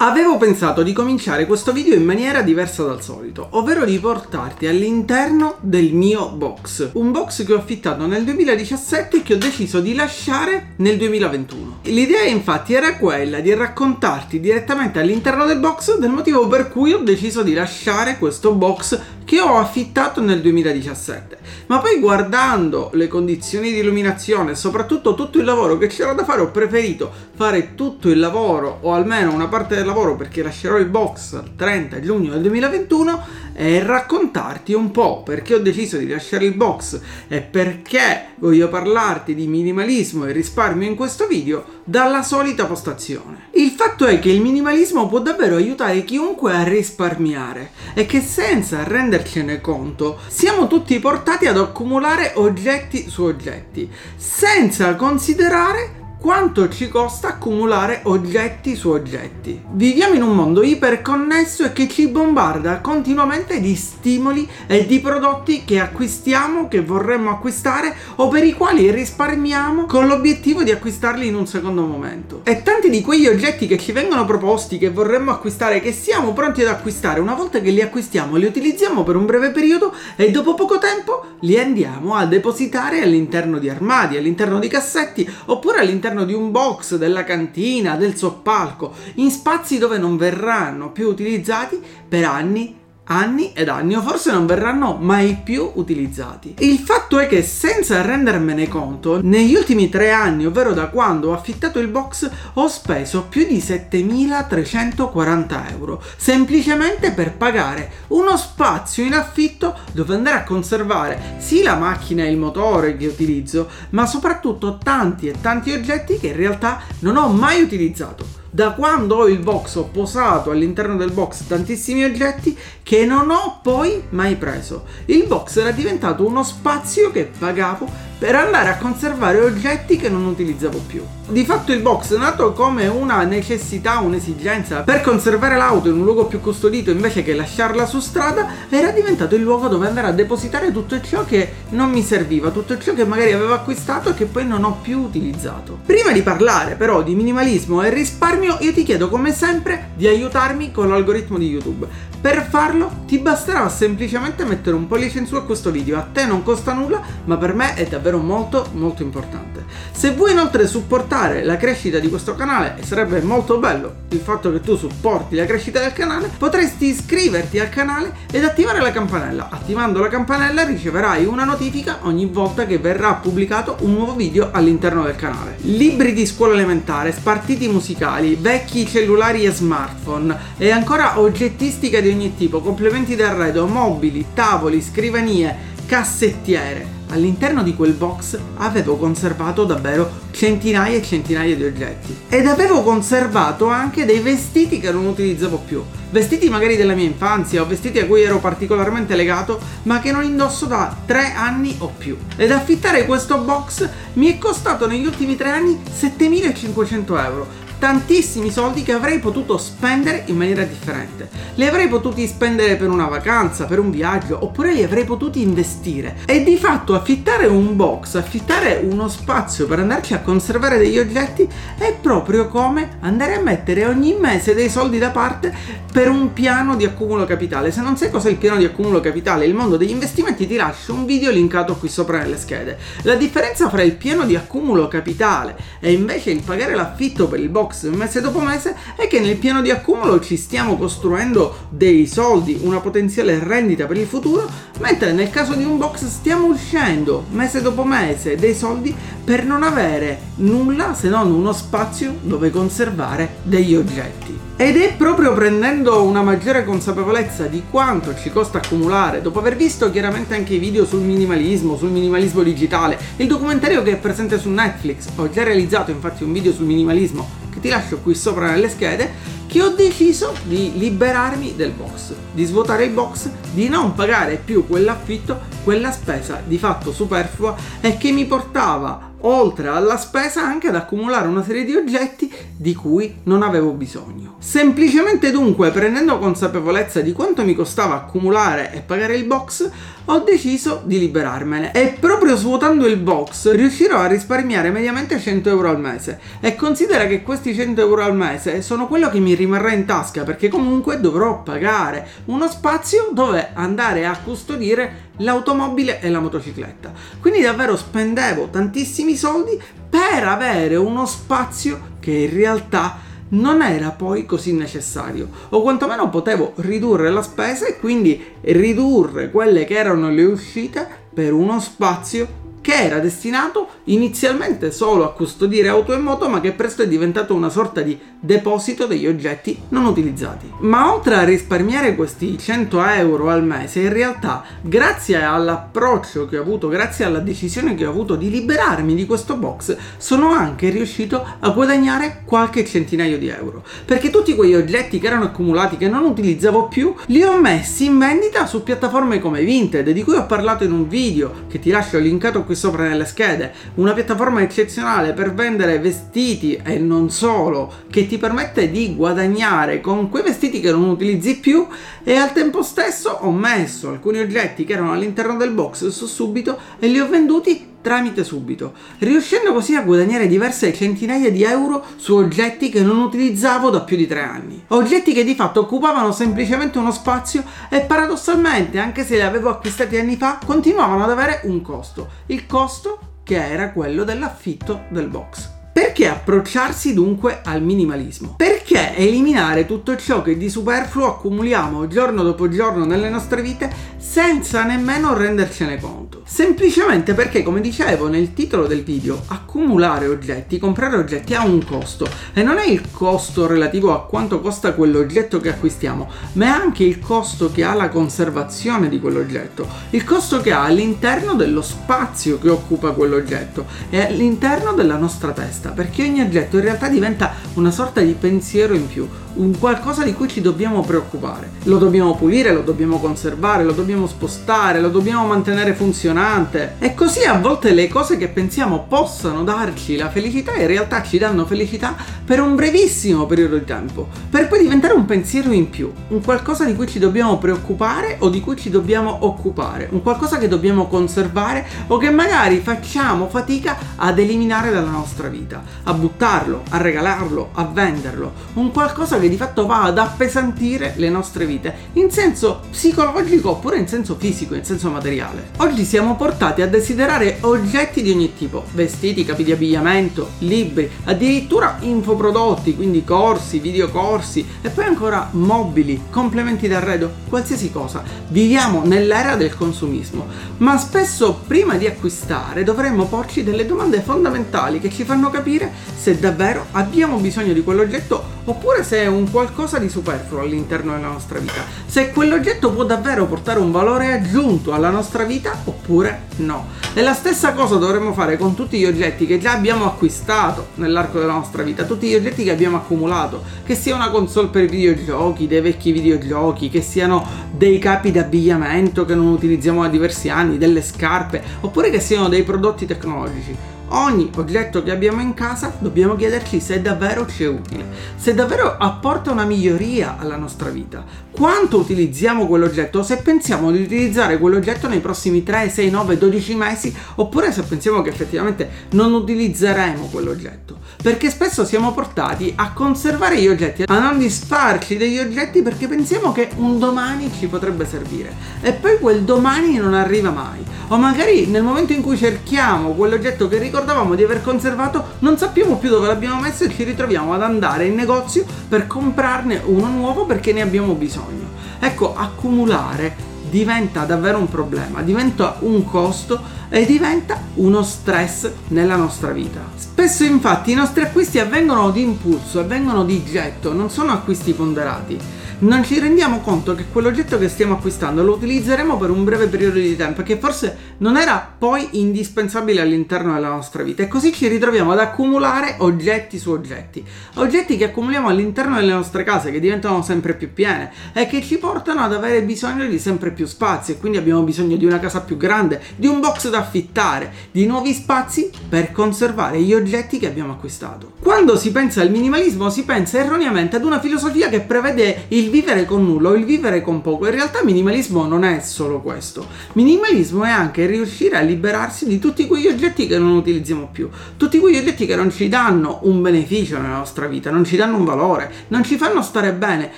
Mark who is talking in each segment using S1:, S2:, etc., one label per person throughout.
S1: Avevo pensato di cominciare questo video in maniera diversa dal solito, ovvero di portarti all'interno del mio box, un box che ho affittato nel 2017 e che ho deciso di lasciare nel 2021. L'idea infatti era quella di raccontarti direttamente all'interno del box del motivo per cui ho deciso di lasciare questo box che ho affittato nel 2017. Ma poi guardando le condizioni di illuminazione soprattutto tutto il lavoro che c'era da fare, ho preferito fare tutto il lavoro o almeno una parte del lavoro perché lascerò il box il 30 giugno del 2021 e raccontarti un po' perché ho deciso di lasciare il box e perché voglio parlarti di minimalismo e risparmio in questo video dalla solita postazione. Il fatto è che il minimalismo può davvero aiutare chiunque a risparmiare e che senza rendercene conto siamo tutti portati ad accumulare oggetti su oggetti senza considerare quanto ci costa accumulare oggetti su oggetti. Viviamo in un mondo iperconnesso e che ci bombarda continuamente di stimoli e di prodotti che acquistiamo, che vorremmo acquistare o per i quali risparmiamo con l'obiettivo di acquistarli in un secondo momento. E tanti di quegli oggetti che ci vengono proposti, che vorremmo acquistare, che siamo pronti ad acquistare, una volta che li acquistiamo li utilizziamo per un breve periodo e dopo poco tempo li andiamo a depositare all'interno di armadi, all'interno di cassetti oppure all'interno all'interno di un box della cantina, del soppalco, in spazi dove non verranno più utilizzati per anni anni ed anni o forse non verranno mai più utilizzati. Il fatto è che senza rendermene conto, negli ultimi tre anni, ovvero da quando ho affittato il box, ho speso più di 7.340 euro, semplicemente per pagare uno spazio in affitto dove andare a conservare sì la macchina e il motore che utilizzo, ma soprattutto tanti e tanti oggetti che in realtà non ho mai utilizzato da quando ho il box ho posato all'interno del box tantissimi oggetti che non ho poi mai preso. Il box era diventato uno spazio che pagavo per andare a conservare oggetti che non utilizzavo più. Di fatto il box è nato come una necessità, un'esigenza per conservare l'auto in un luogo più custodito invece che lasciarla su strada, era diventato il luogo dove andare a depositare tutto ciò che non mi serviva, tutto ciò che magari avevo acquistato e che poi non ho più utilizzato. Prima di parlare però di minimalismo e risparmio, io ti chiedo come sempre di aiutarmi con l'algoritmo di YouTube. Per farlo ti basterà semplicemente mettere un pollice in su a questo video, a te non costa nulla, ma per me è davvero davvero molto molto importante. Se vuoi inoltre supportare la crescita di questo canale, e sarebbe molto bello il fatto che tu supporti la crescita del canale, potresti iscriverti al canale ed attivare la campanella. Attivando la campanella riceverai una notifica ogni volta che verrà pubblicato un nuovo video all'interno del canale. Libri di scuola elementare, spartiti musicali, vecchi cellulari e smartphone e ancora oggettistica di ogni tipo, complementi d'arredo, mobili, tavoli, scrivanie, cassettiere all'interno di quel box avevo conservato davvero centinaia e centinaia di oggetti. Ed avevo conservato anche dei vestiti che non utilizzavo più. Vestiti magari della mia infanzia o vestiti a cui ero particolarmente legato, ma che non indosso da tre anni o più. Ed affittare questo box mi è costato negli ultimi tre anni 7500 euro tantissimi soldi che avrei potuto spendere in maniera differente. Li avrei potuti spendere per una vacanza, per un viaggio, oppure li avrei potuti investire. E di fatto affittare un box, affittare uno spazio per andarci a conservare degli oggetti è proprio come andare a mettere ogni mese dei soldi da parte per un piano di accumulo capitale. Se non sai cos'è il piano di accumulo capitale, il mondo degli investimenti ti lascio un video linkato qui sopra nelle schede. La differenza fra il piano di accumulo capitale e invece il pagare l'affitto per il box box mese dopo mese è che nel piano di accumulo ci stiamo costruendo dei soldi, una potenziale rendita per il futuro, mentre nel caso di un box stiamo uscendo mese dopo mese dei soldi per non avere nulla se non uno spazio dove conservare degli oggetti. Ed è proprio prendendo una maggiore consapevolezza di quanto ci costa accumulare, dopo aver visto chiaramente anche i video sul minimalismo, sul minimalismo digitale, il documentario che è presente su Netflix, ho già realizzato infatti un video sul minimalismo che ti lascio qui sopra nelle schede, che ho deciso di liberarmi del box, di svuotare il box, di non pagare più quell'affitto, quella spesa di fatto superflua e che mi portava oltre alla spesa anche ad accumulare una serie di oggetti di cui non avevo bisogno. Semplicemente dunque prendendo consapevolezza di quanto mi costava accumulare e pagare il box, ho deciso di liberarmene e proprio svuotando il box riuscirò a risparmiare mediamente 100 euro al mese e considera che questi 100 euro al mese sono quello che mi rimarrà in tasca perché comunque dovrò pagare uno spazio dove andare a custodire l'automobile e la motocicletta. Quindi davvero spendevo tantissimi soldi per avere uno spazio che in realtà non era poi così necessario. O quantomeno potevo ridurre la spesa e quindi ridurre quelle che erano le uscite per uno spazio che era destinato inizialmente solo a custodire auto e moto, ma che presto è diventato una sorta di deposito degli oggetti non utilizzati. Ma oltre a risparmiare questi 100 euro al mese, in realtà, grazie all'approccio che ho avuto, grazie alla decisione che ho avuto di liberarmi di questo box, sono anche riuscito a guadagnare qualche centinaio di euro. Perché tutti quegli oggetti che erano accumulati, che non utilizzavo più, li ho messi in vendita su piattaforme come Vinted, di cui ho parlato in un video che ti lascio linkato qui sopra nelle schede, una piattaforma eccezionale per vendere vestiti e non solo, che ti permette di guadagnare con quei vestiti che non utilizzi più e al tempo stesso ho messo alcuni oggetti che erano all'interno del box su subito e li ho venduti tramite subito, riuscendo così a guadagnare diverse centinaia di euro su oggetti che non utilizzavo da più di tre anni. Oggetti che di fatto occupavano semplicemente uno spazio e paradossalmente, anche se li avevo acquistati anni fa, continuavano ad avere un costo. Il costo che era quello dell'affitto del box. Perché approcciarsi dunque al minimalismo? Perché eliminare tutto ciò che di superfluo accumuliamo giorno dopo giorno nelle nostre vite senza nemmeno rendercene conto? Semplicemente perché, come dicevo nel titolo del video, accumulare oggetti, comprare oggetti ha un costo e non è il costo relativo a quanto costa quell'oggetto che acquistiamo, ma è anche il costo che ha la conservazione di quell'oggetto, il costo che ha all'interno dello spazio che occupa quell'oggetto e all'interno della nostra testa, perché ogni oggetto in realtà diventa una sorta di pensiero in più, un qualcosa di cui ci dobbiamo preoccupare. Lo dobbiamo pulire, lo dobbiamo conservare, lo dobbiamo spostare, lo dobbiamo mantenere funzionante. E così a volte le cose che pensiamo possano darci la felicità in realtà ci danno felicità per un brevissimo periodo di tempo, per poi diventare un pensiero in più, un qualcosa di cui ci dobbiamo preoccupare o di cui ci dobbiamo occupare, un qualcosa che dobbiamo conservare o che magari facciamo fatica ad eliminare dalla nostra vita a buttarlo, a regalarlo, a venderlo, un qualcosa che di fatto va ad appesantire le nostre vite, in senso psicologico oppure in senso fisico, in senso materiale. Oggi siamo portati a desiderare oggetti di ogni tipo, vestiti, capi di abbigliamento, libri, addirittura infoprodotti, quindi corsi, videocorsi e poi ancora mobili, complementi d'arredo, qualsiasi cosa. Viviamo nell'era del consumismo, ma spesso prima di acquistare dovremmo porci delle domande fondamentali che ci fanno capire se davvero abbiamo bisogno di quell'oggetto oppure se è un qualcosa di superfluo all'interno della nostra vita. Se quell'oggetto può davvero portare un valore aggiunto alla nostra vita oppure no. E la stessa cosa dovremmo fare con tutti gli oggetti che già abbiamo acquistato nell'arco della nostra vita, tutti gli oggetti che abbiamo accumulato, che sia una console per i videogiochi, dei vecchi videogiochi, che siano dei capi d'abbigliamento che non utilizziamo da diversi anni, delle scarpe, oppure che siano dei prodotti tecnologici ogni oggetto che abbiamo in casa dobbiamo chiederci se davvero ci è utile, se davvero apporta una miglioria alla nostra vita, quanto utilizziamo quell'oggetto, se pensiamo di utilizzare quell'oggetto nei prossimi 3, 6, 9, 12 mesi, oppure se pensiamo che effettivamente non utilizzeremo quell'oggetto. Perché spesso siamo portati a conservare gli oggetti, a non disfarci degli oggetti perché pensiamo che un domani ci potrebbe servire. E poi quel domani non arriva mai. O magari nel momento in cui cerchiamo quell'oggetto che ricordavamo di aver conservato, non sappiamo più dove l'abbiamo messo e ci ritroviamo ad andare in negozio per comprarne uno nuovo perché ne abbiamo bisogno. Ecco, accumulare diventa davvero un problema, diventa un costo e diventa uno stress nella nostra vita. Spesso infatti i nostri acquisti avvengono di impulso, avvengono di getto, non sono acquisti ponderati non ci rendiamo conto che quell'oggetto che stiamo acquistando lo utilizzeremo per un breve periodo di tempo che forse non era poi indispensabile all'interno della nostra vita. E così ci ritroviamo ad accumulare oggetti su oggetti, oggetti che accumuliamo all'interno delle nostre case che diventano sempre più piene e che ci portano ad avere bisogno di sempre più spazi. E quindi abbiamo bisogno di una casa più grande, di un box da affittare, di nuovi spazi per conservare gli oggetti che abbiamo acquistato. Quando si pensa al minimalismo si pensa erroneamente ad una filosofia che prevede il il vivere con nulla o il vivere con poco. In realtà minimalismo non è solo questo. Minimalismo è anche riuscire a liberarsi di tutti quegli oggetti che non utilizziamo più, tutti quegli oggetti che non ci danno un beneficio nella nostra vita, non ci danno un valore, non ci fanno stare bene,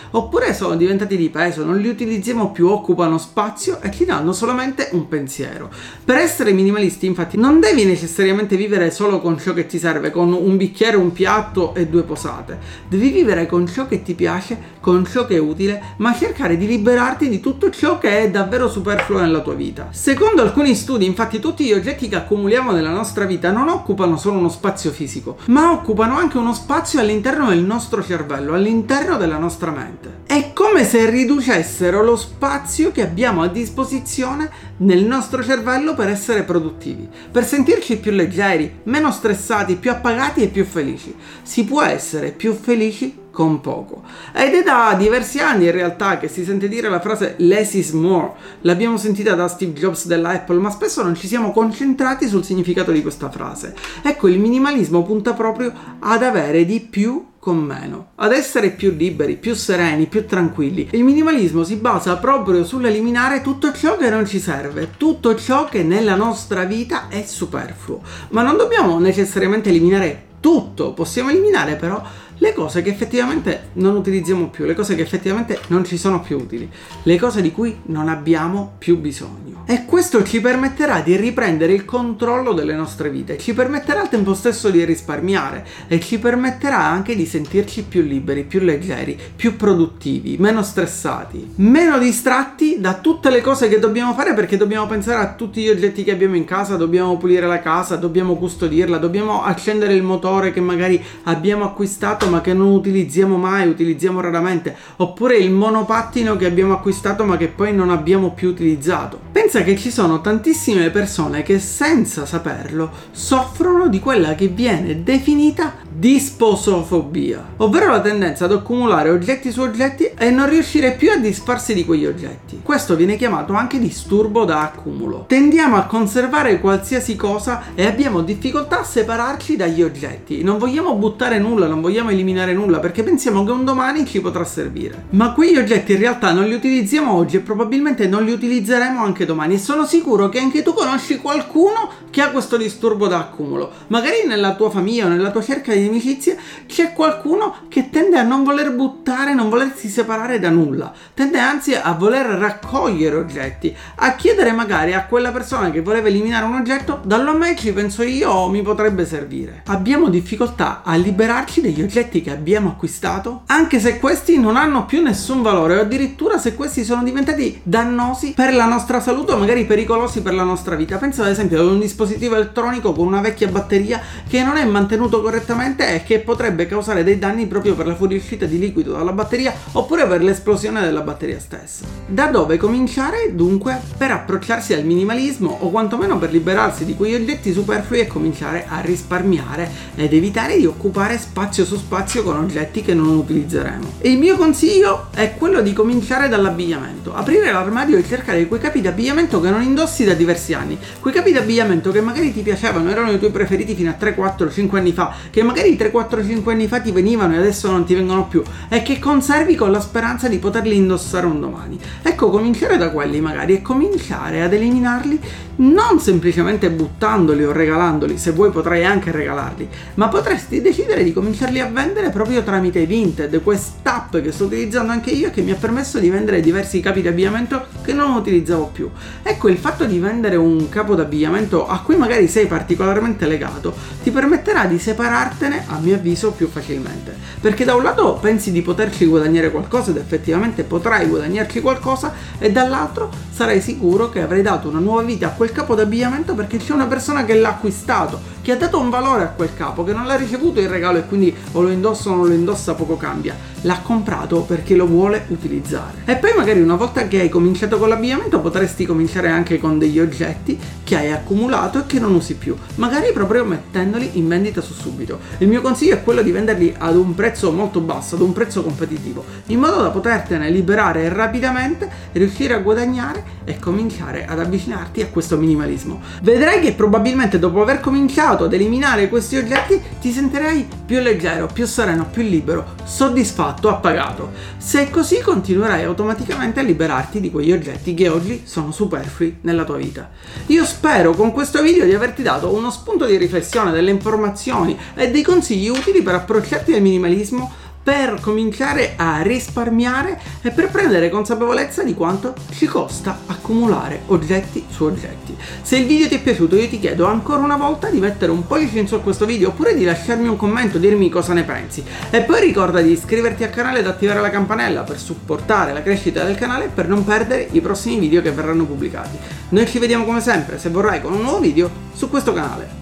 S1: oppure sono diventati di peso, non li utilizziamo più, occupano spazio e ci danno solamente un pensiero. Per essere minimalisti, infatti, non devi necessariamente vivere solo con ciò che ti serve, con un bicchiere, un piatto e due posate. Devi vivere con ciò che ti piace, con ciò che utile, ma cercare di liberarti di tutto ciò che è davvero superfluo nella tua vita. Secondo alcuni studi, infatti, tutti gli oggetti che accumuliamo nella nostra vita non occupano solo uno spazio fisico, ma occupano anche uno spazio all'interno del nostro cervello, all'interno della nostra mente. È come se riducessero lo spazio che abbiamo a disposizione nel nostro cervello per essere produttivi, per sentirci più leggeri, meno stressati, più appagati e più felici. Si può essere più felici con poco. Ed è da diversi anni in realtà che si sente dire la frase less is more. L'abbiamo sentita da Steve Jobs della Apple, ma spesso non ci siamo concentrati sul significato di questa frase. Ecco, il minimalismo punta proprio ad avere di più con meno, ad essere più liberi, più sereni, più tranquilli. Il minimalismo si basa proprio sull'eliminare tutto ciò che non ci serve, tutto ciò che nella nostra vita è superfluo. Ma non dobbiamo necessariamente eliminare tutto, possiamo eliminare però le cose che effettivamente non utilizziamo più, le cose che effettivamente non ci sono più utili, le cose di cui non abbiamo più bisogno. E questo ci permetterà di riprendere il controllo delle nostre vite, ci permetterà al tempo stesso di risparmiare e ci permetterà anche di sentirci più liberi, più leggeri, più produttivi, meno stressati, meno distratti da tutte le cose che dobbiamo fare perché dobbiamo pensare a tutti gli oggetti che abbiamo in casa, dobbiamo pulire la casa, dobbiamo custodirla, dobbiamo accendere il motore che magari abbiamo acquistato ma che non utilizziamo mai, utilizziamo raramente, oppure il monopattino che abbiamo acquistato ma che poi non abbiamo più utilizzato. Pensa che ci sono tantissime persone che senza saperlo soffrono di quella che viene definita disposofobia, ovvero la tendenza ad accumulare oggetti su oggetti e non riuscire più a disfarsi di quegli oggetti. Questo viene chiamato anche disturbo da accumulo. Tendiamo a conservare qualsiasi cosa e abbiamo difficoltà a separarci dagli oggetti. Non vogliamo buttare nulla, non vogliamo eliminare nulla perché pensiamo che un domani ci potrà servire. Ma quegli oggetti in realtà non li utilizziamo oggi e probabilmente non li utilizzeremo anche domani e sono sicuro che anche tu conosci qualcuno che ha questo disturbo da accumulo. Magari nella tua famiglia o nella tua cerca di amicizie c'è qualcuno che tende a non voler buttare, non volersi separare da nulla, tende anzi a voler raccogliere oggetti, a chiedere magari a quella persona che voleva eliminare un oggetto, dallo a me ci penso io mi potrebbe servire. Abbiamo difficoltà a liberarci degli oggetti che abbiamo acquistato, anche se questi non hanno più nessun valore o addirittura se questi sono diventati dannosi per la nostra salute o magari pericolosi per la nostra vita. Penso ad esempio ad un dispositivo elettronico con una vecchia batteria che non è mantenuto correttamente e che potrebbe causare dei danni proprio per la fuoriuscita di liquido dalla batteria oppure per l'esplosione della batteria stessa. Da dove cominciare dunque per approcciarsi al minimalismo o quantomeno per liberarsi di quegli oggetti superflui e cominciare a risparmiare ed evitare di occupare spazio su spazio con oggetti che non utilizzeremo. E il mio consiglio è quello di cominciare dall'abbigliamento, aprire l'armadio e cercare quei capi d'abbigliamento che non indossi da diversi anni, quei capi d'abbigliamento che magari ti piacevano, erano i tuoi preferiti fino a 3, 4, 5 anni fa, che magari magari 3, 4, 5 anni fa ti venivano e adesso non ti vengono più e che conservi con la speranza di poterli indossare un domani. Ecco, cominciare da quelli magari e cominciare ad eliminarli non semplicemente buttandoli o regalandoli, se vuoi potrai anche regalarli, ma potresti decidere di cominciarli a vendere proprio tramite Vinted, quest'app che sto utilizzando anche io che mi ha permesso di vendere diversi capi di abbigliamento che non utilizzavo più. Ecco, il fatto di vendere un capo d'abbigliamento a cui magari sei particolarmente legato ti permetterà di separartene a mio avviso più facilmente. Perché da un lato pensi di poterci guadagnare qualcosa ed effettivamente potrai guadagnarci qualcosa e dall'altro sarai sicuro che avrai dato una nuova vita a quel capo d'abbigliamento perché c'è una persona che l'ha acquistato, che ha dato un valore a quel capo, che non l'ha ricevuto in regalo e quindi o lo indossa o non lo indossa poco cambia. L'ha comprato perché lo vuole utilizzare. E poi magari una volta che hai cominciato con l'abbigliamento potresti cominciare cominciare anche con degli oggetti che hai accumulato e che non usi più, magari proprio mettendoli in vendita su subito. Il mio consiglio è quello di venderli ad un prezzo molto basso, ad un prezzo competitivo, in modo da potertene liberare rapidamente, riuscire a guadagnare e cominciare ad avvicinarti a questo minimalismo. Vedrai che probabilmente dopo aver cominciato ad eliminare questi oggetti ti sentirai più leggero, più sereno, più libero, soddisfatto, appagato. Se è così continuerai automaticamente a liberarti di quegli oggetti che oggi sono superflui nella tua vita. Io spero con questo video di averti dato uno spunto di riflessione, delle informazioni e dei consigli utili per approcciarti al minimalismo per cominciare a risparmiare e per prendere consapevolezza di quanto ci costa accumulare oggetti su oggetti. Se il video ti è piaciuto io ti chiedo ancora una volta di mettere un pollice in su a questo video oppure di lasciarmi un commento, dirmi cosa ne pensi e poi ricorda di iscriverti al canale ed attivare la campanella per supportare la crescita del canale e per non perdere i prossimi video che verranno pubblicati. Noi ci vediamo come sempre, se vorrai, con un nuovo video su questo canale.